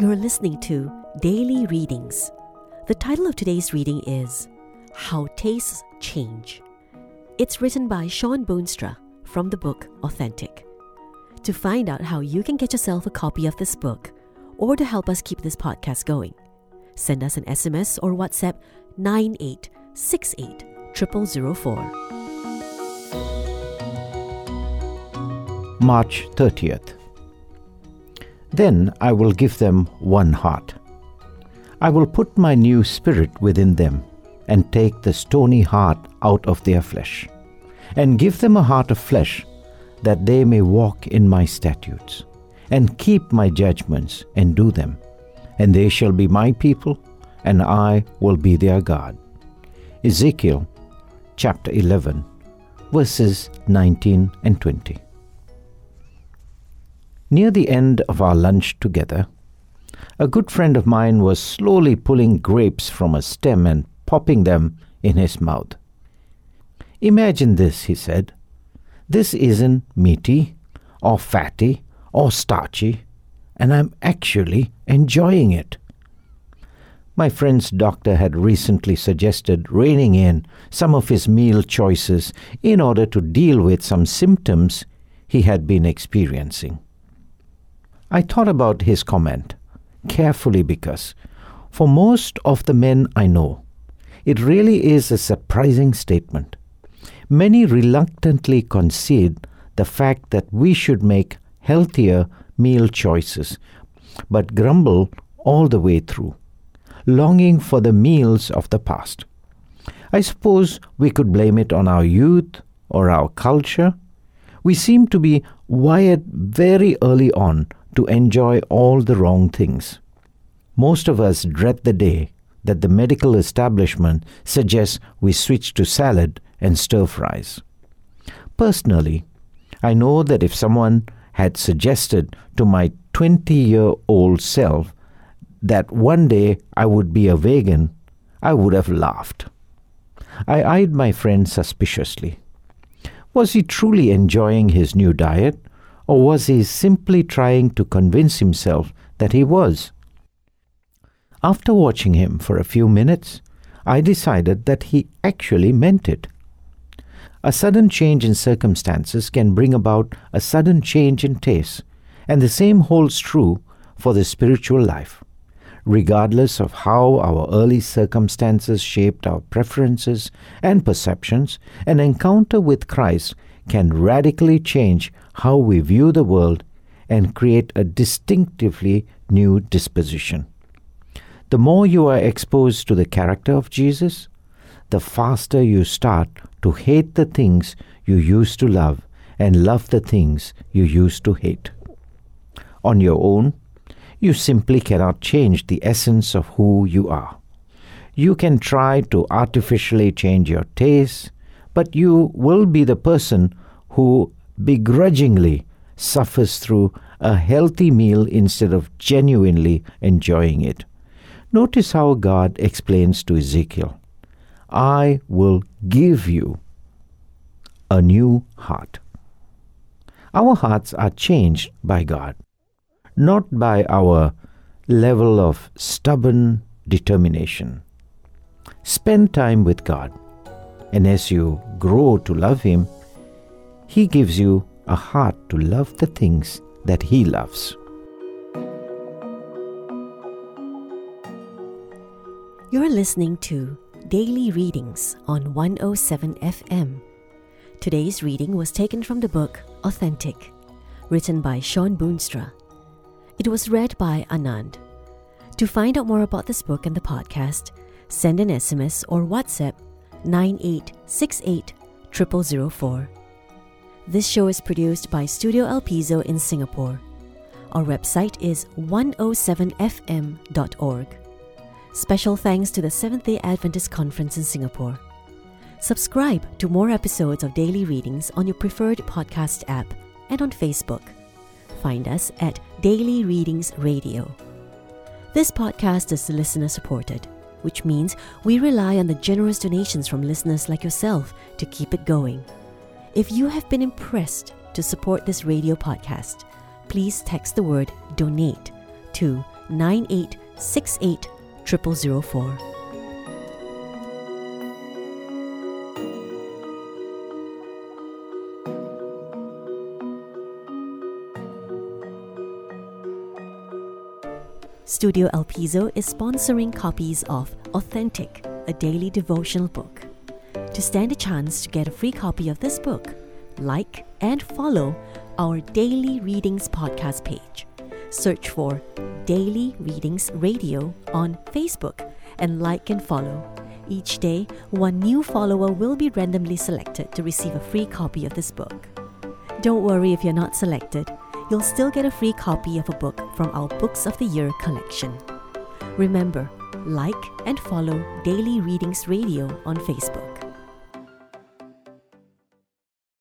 You're listening to Daily Readings. The title of today's reading is How Tastes Change. It's written by Shawn Boonstra from the book Authentic. To find out how you can get yourself a copy of this book or to help us keep this podcast going, send us an SMS or WhatsApp 9868 0004. March 30th. Then I will give them one heart. I will put my new spirit within them, and take the stony heart out of their flesh, and give them a heart of flesh, that they may walk in my statutes, and keep my judgments, and do them. And they shall be my people, and I will be their God. Ezekiel chapter 11, verses 19 and 20. Near the end of our lunch together, a good friend of mine was slowly pulling grapes from a stem and popping them in his mouth. Imagine this, he said. This isn't meaty or fatty or starchy, and I'm actually enjoying it. My friend's doctor had recently suggested reining in some of his meal choices in order to deal with some symptoms he had been experiencing. I thought about his comment carefully because, for most of the men I know, it really is a surprising statement. Many reluctantly concede the fact that we should make healthier meal choices, but grumble all the way through, longing for the meals of the past. I suppose we could blame it on our youth or our culture. We seem to be wired very early on to enjoy all the wrong things. Most of us dread the day that the medical establishment suggests we switch to salad and stir fries. Personally, I know that if someone had suggested to my 20 year old self that one day I would be a vegan, I would have laughed. I eyed my friend suspiciously. Was he truly enjoying his new diet, or was he simply trying to convince himself that he was? After watching him for a few minutes, I decided that he actually meant it. A sudden change in circumstances can bring about a sudden change in taste, and the same holds true for the spiritual life. Regardless of how our early circumstances shaped our preferences and perceptions, an encounter with Christ can radically change how we view the world and create a distinctively new disposition. The more you are exposed to the character of Jesus, the faster you start to hate the things you used to love and love the things you used to hate. On your own, you simply cannot change the essence of who you are. You can try to artificially change your tastes, but you will be the person who begrudgingly suffers through a healthy meal instead of genuinely enjoying it. Notice how God explains to Ezekiel I will give you a new heart. Our hearts are changed by God, not by our level of stubborn determination. Spend time with God, and as you grow to love Him, he gives you a heart to love the things that He loves. You're listening to Daily Readings on 107 FM. Today's reading was taken from the book Authentic, written by Shawn Boonstra. It was read by Anand. To find out more about this book and the podcast, send an SMS or WhatsApp 9868 0004. This show is produced by Studio El Piso in Singapore. Our website is 107fm.org. Special thanks to the Seventh day Adventist Conference in Singapore. Subscribe to more episodes of daily readings on your preferred podcast app and on Facebook. Find us at Daily Readings Radio. This podcast is listener supported, which means we rely on the generous donations from listeners like yourself to keep it going. If you have been impressed to support this radio podcast, please text the word donate to 9868 0004. Studio El Piso is sponsoring copies of Authentic, a daily devotional book. To stand a chance to get a free copy of this book, like and follow our Daily Readings podcast page. Search for Daily Readings Radio on Facebook and like and follow. Each day, one new follower will be randomly selected to receive a free copy of this book. Don't worry if you're not selected, you'll still get a free copy of a book from our Books of the Year collection. Remember, like and follow Daily Readings Radio on Facebook.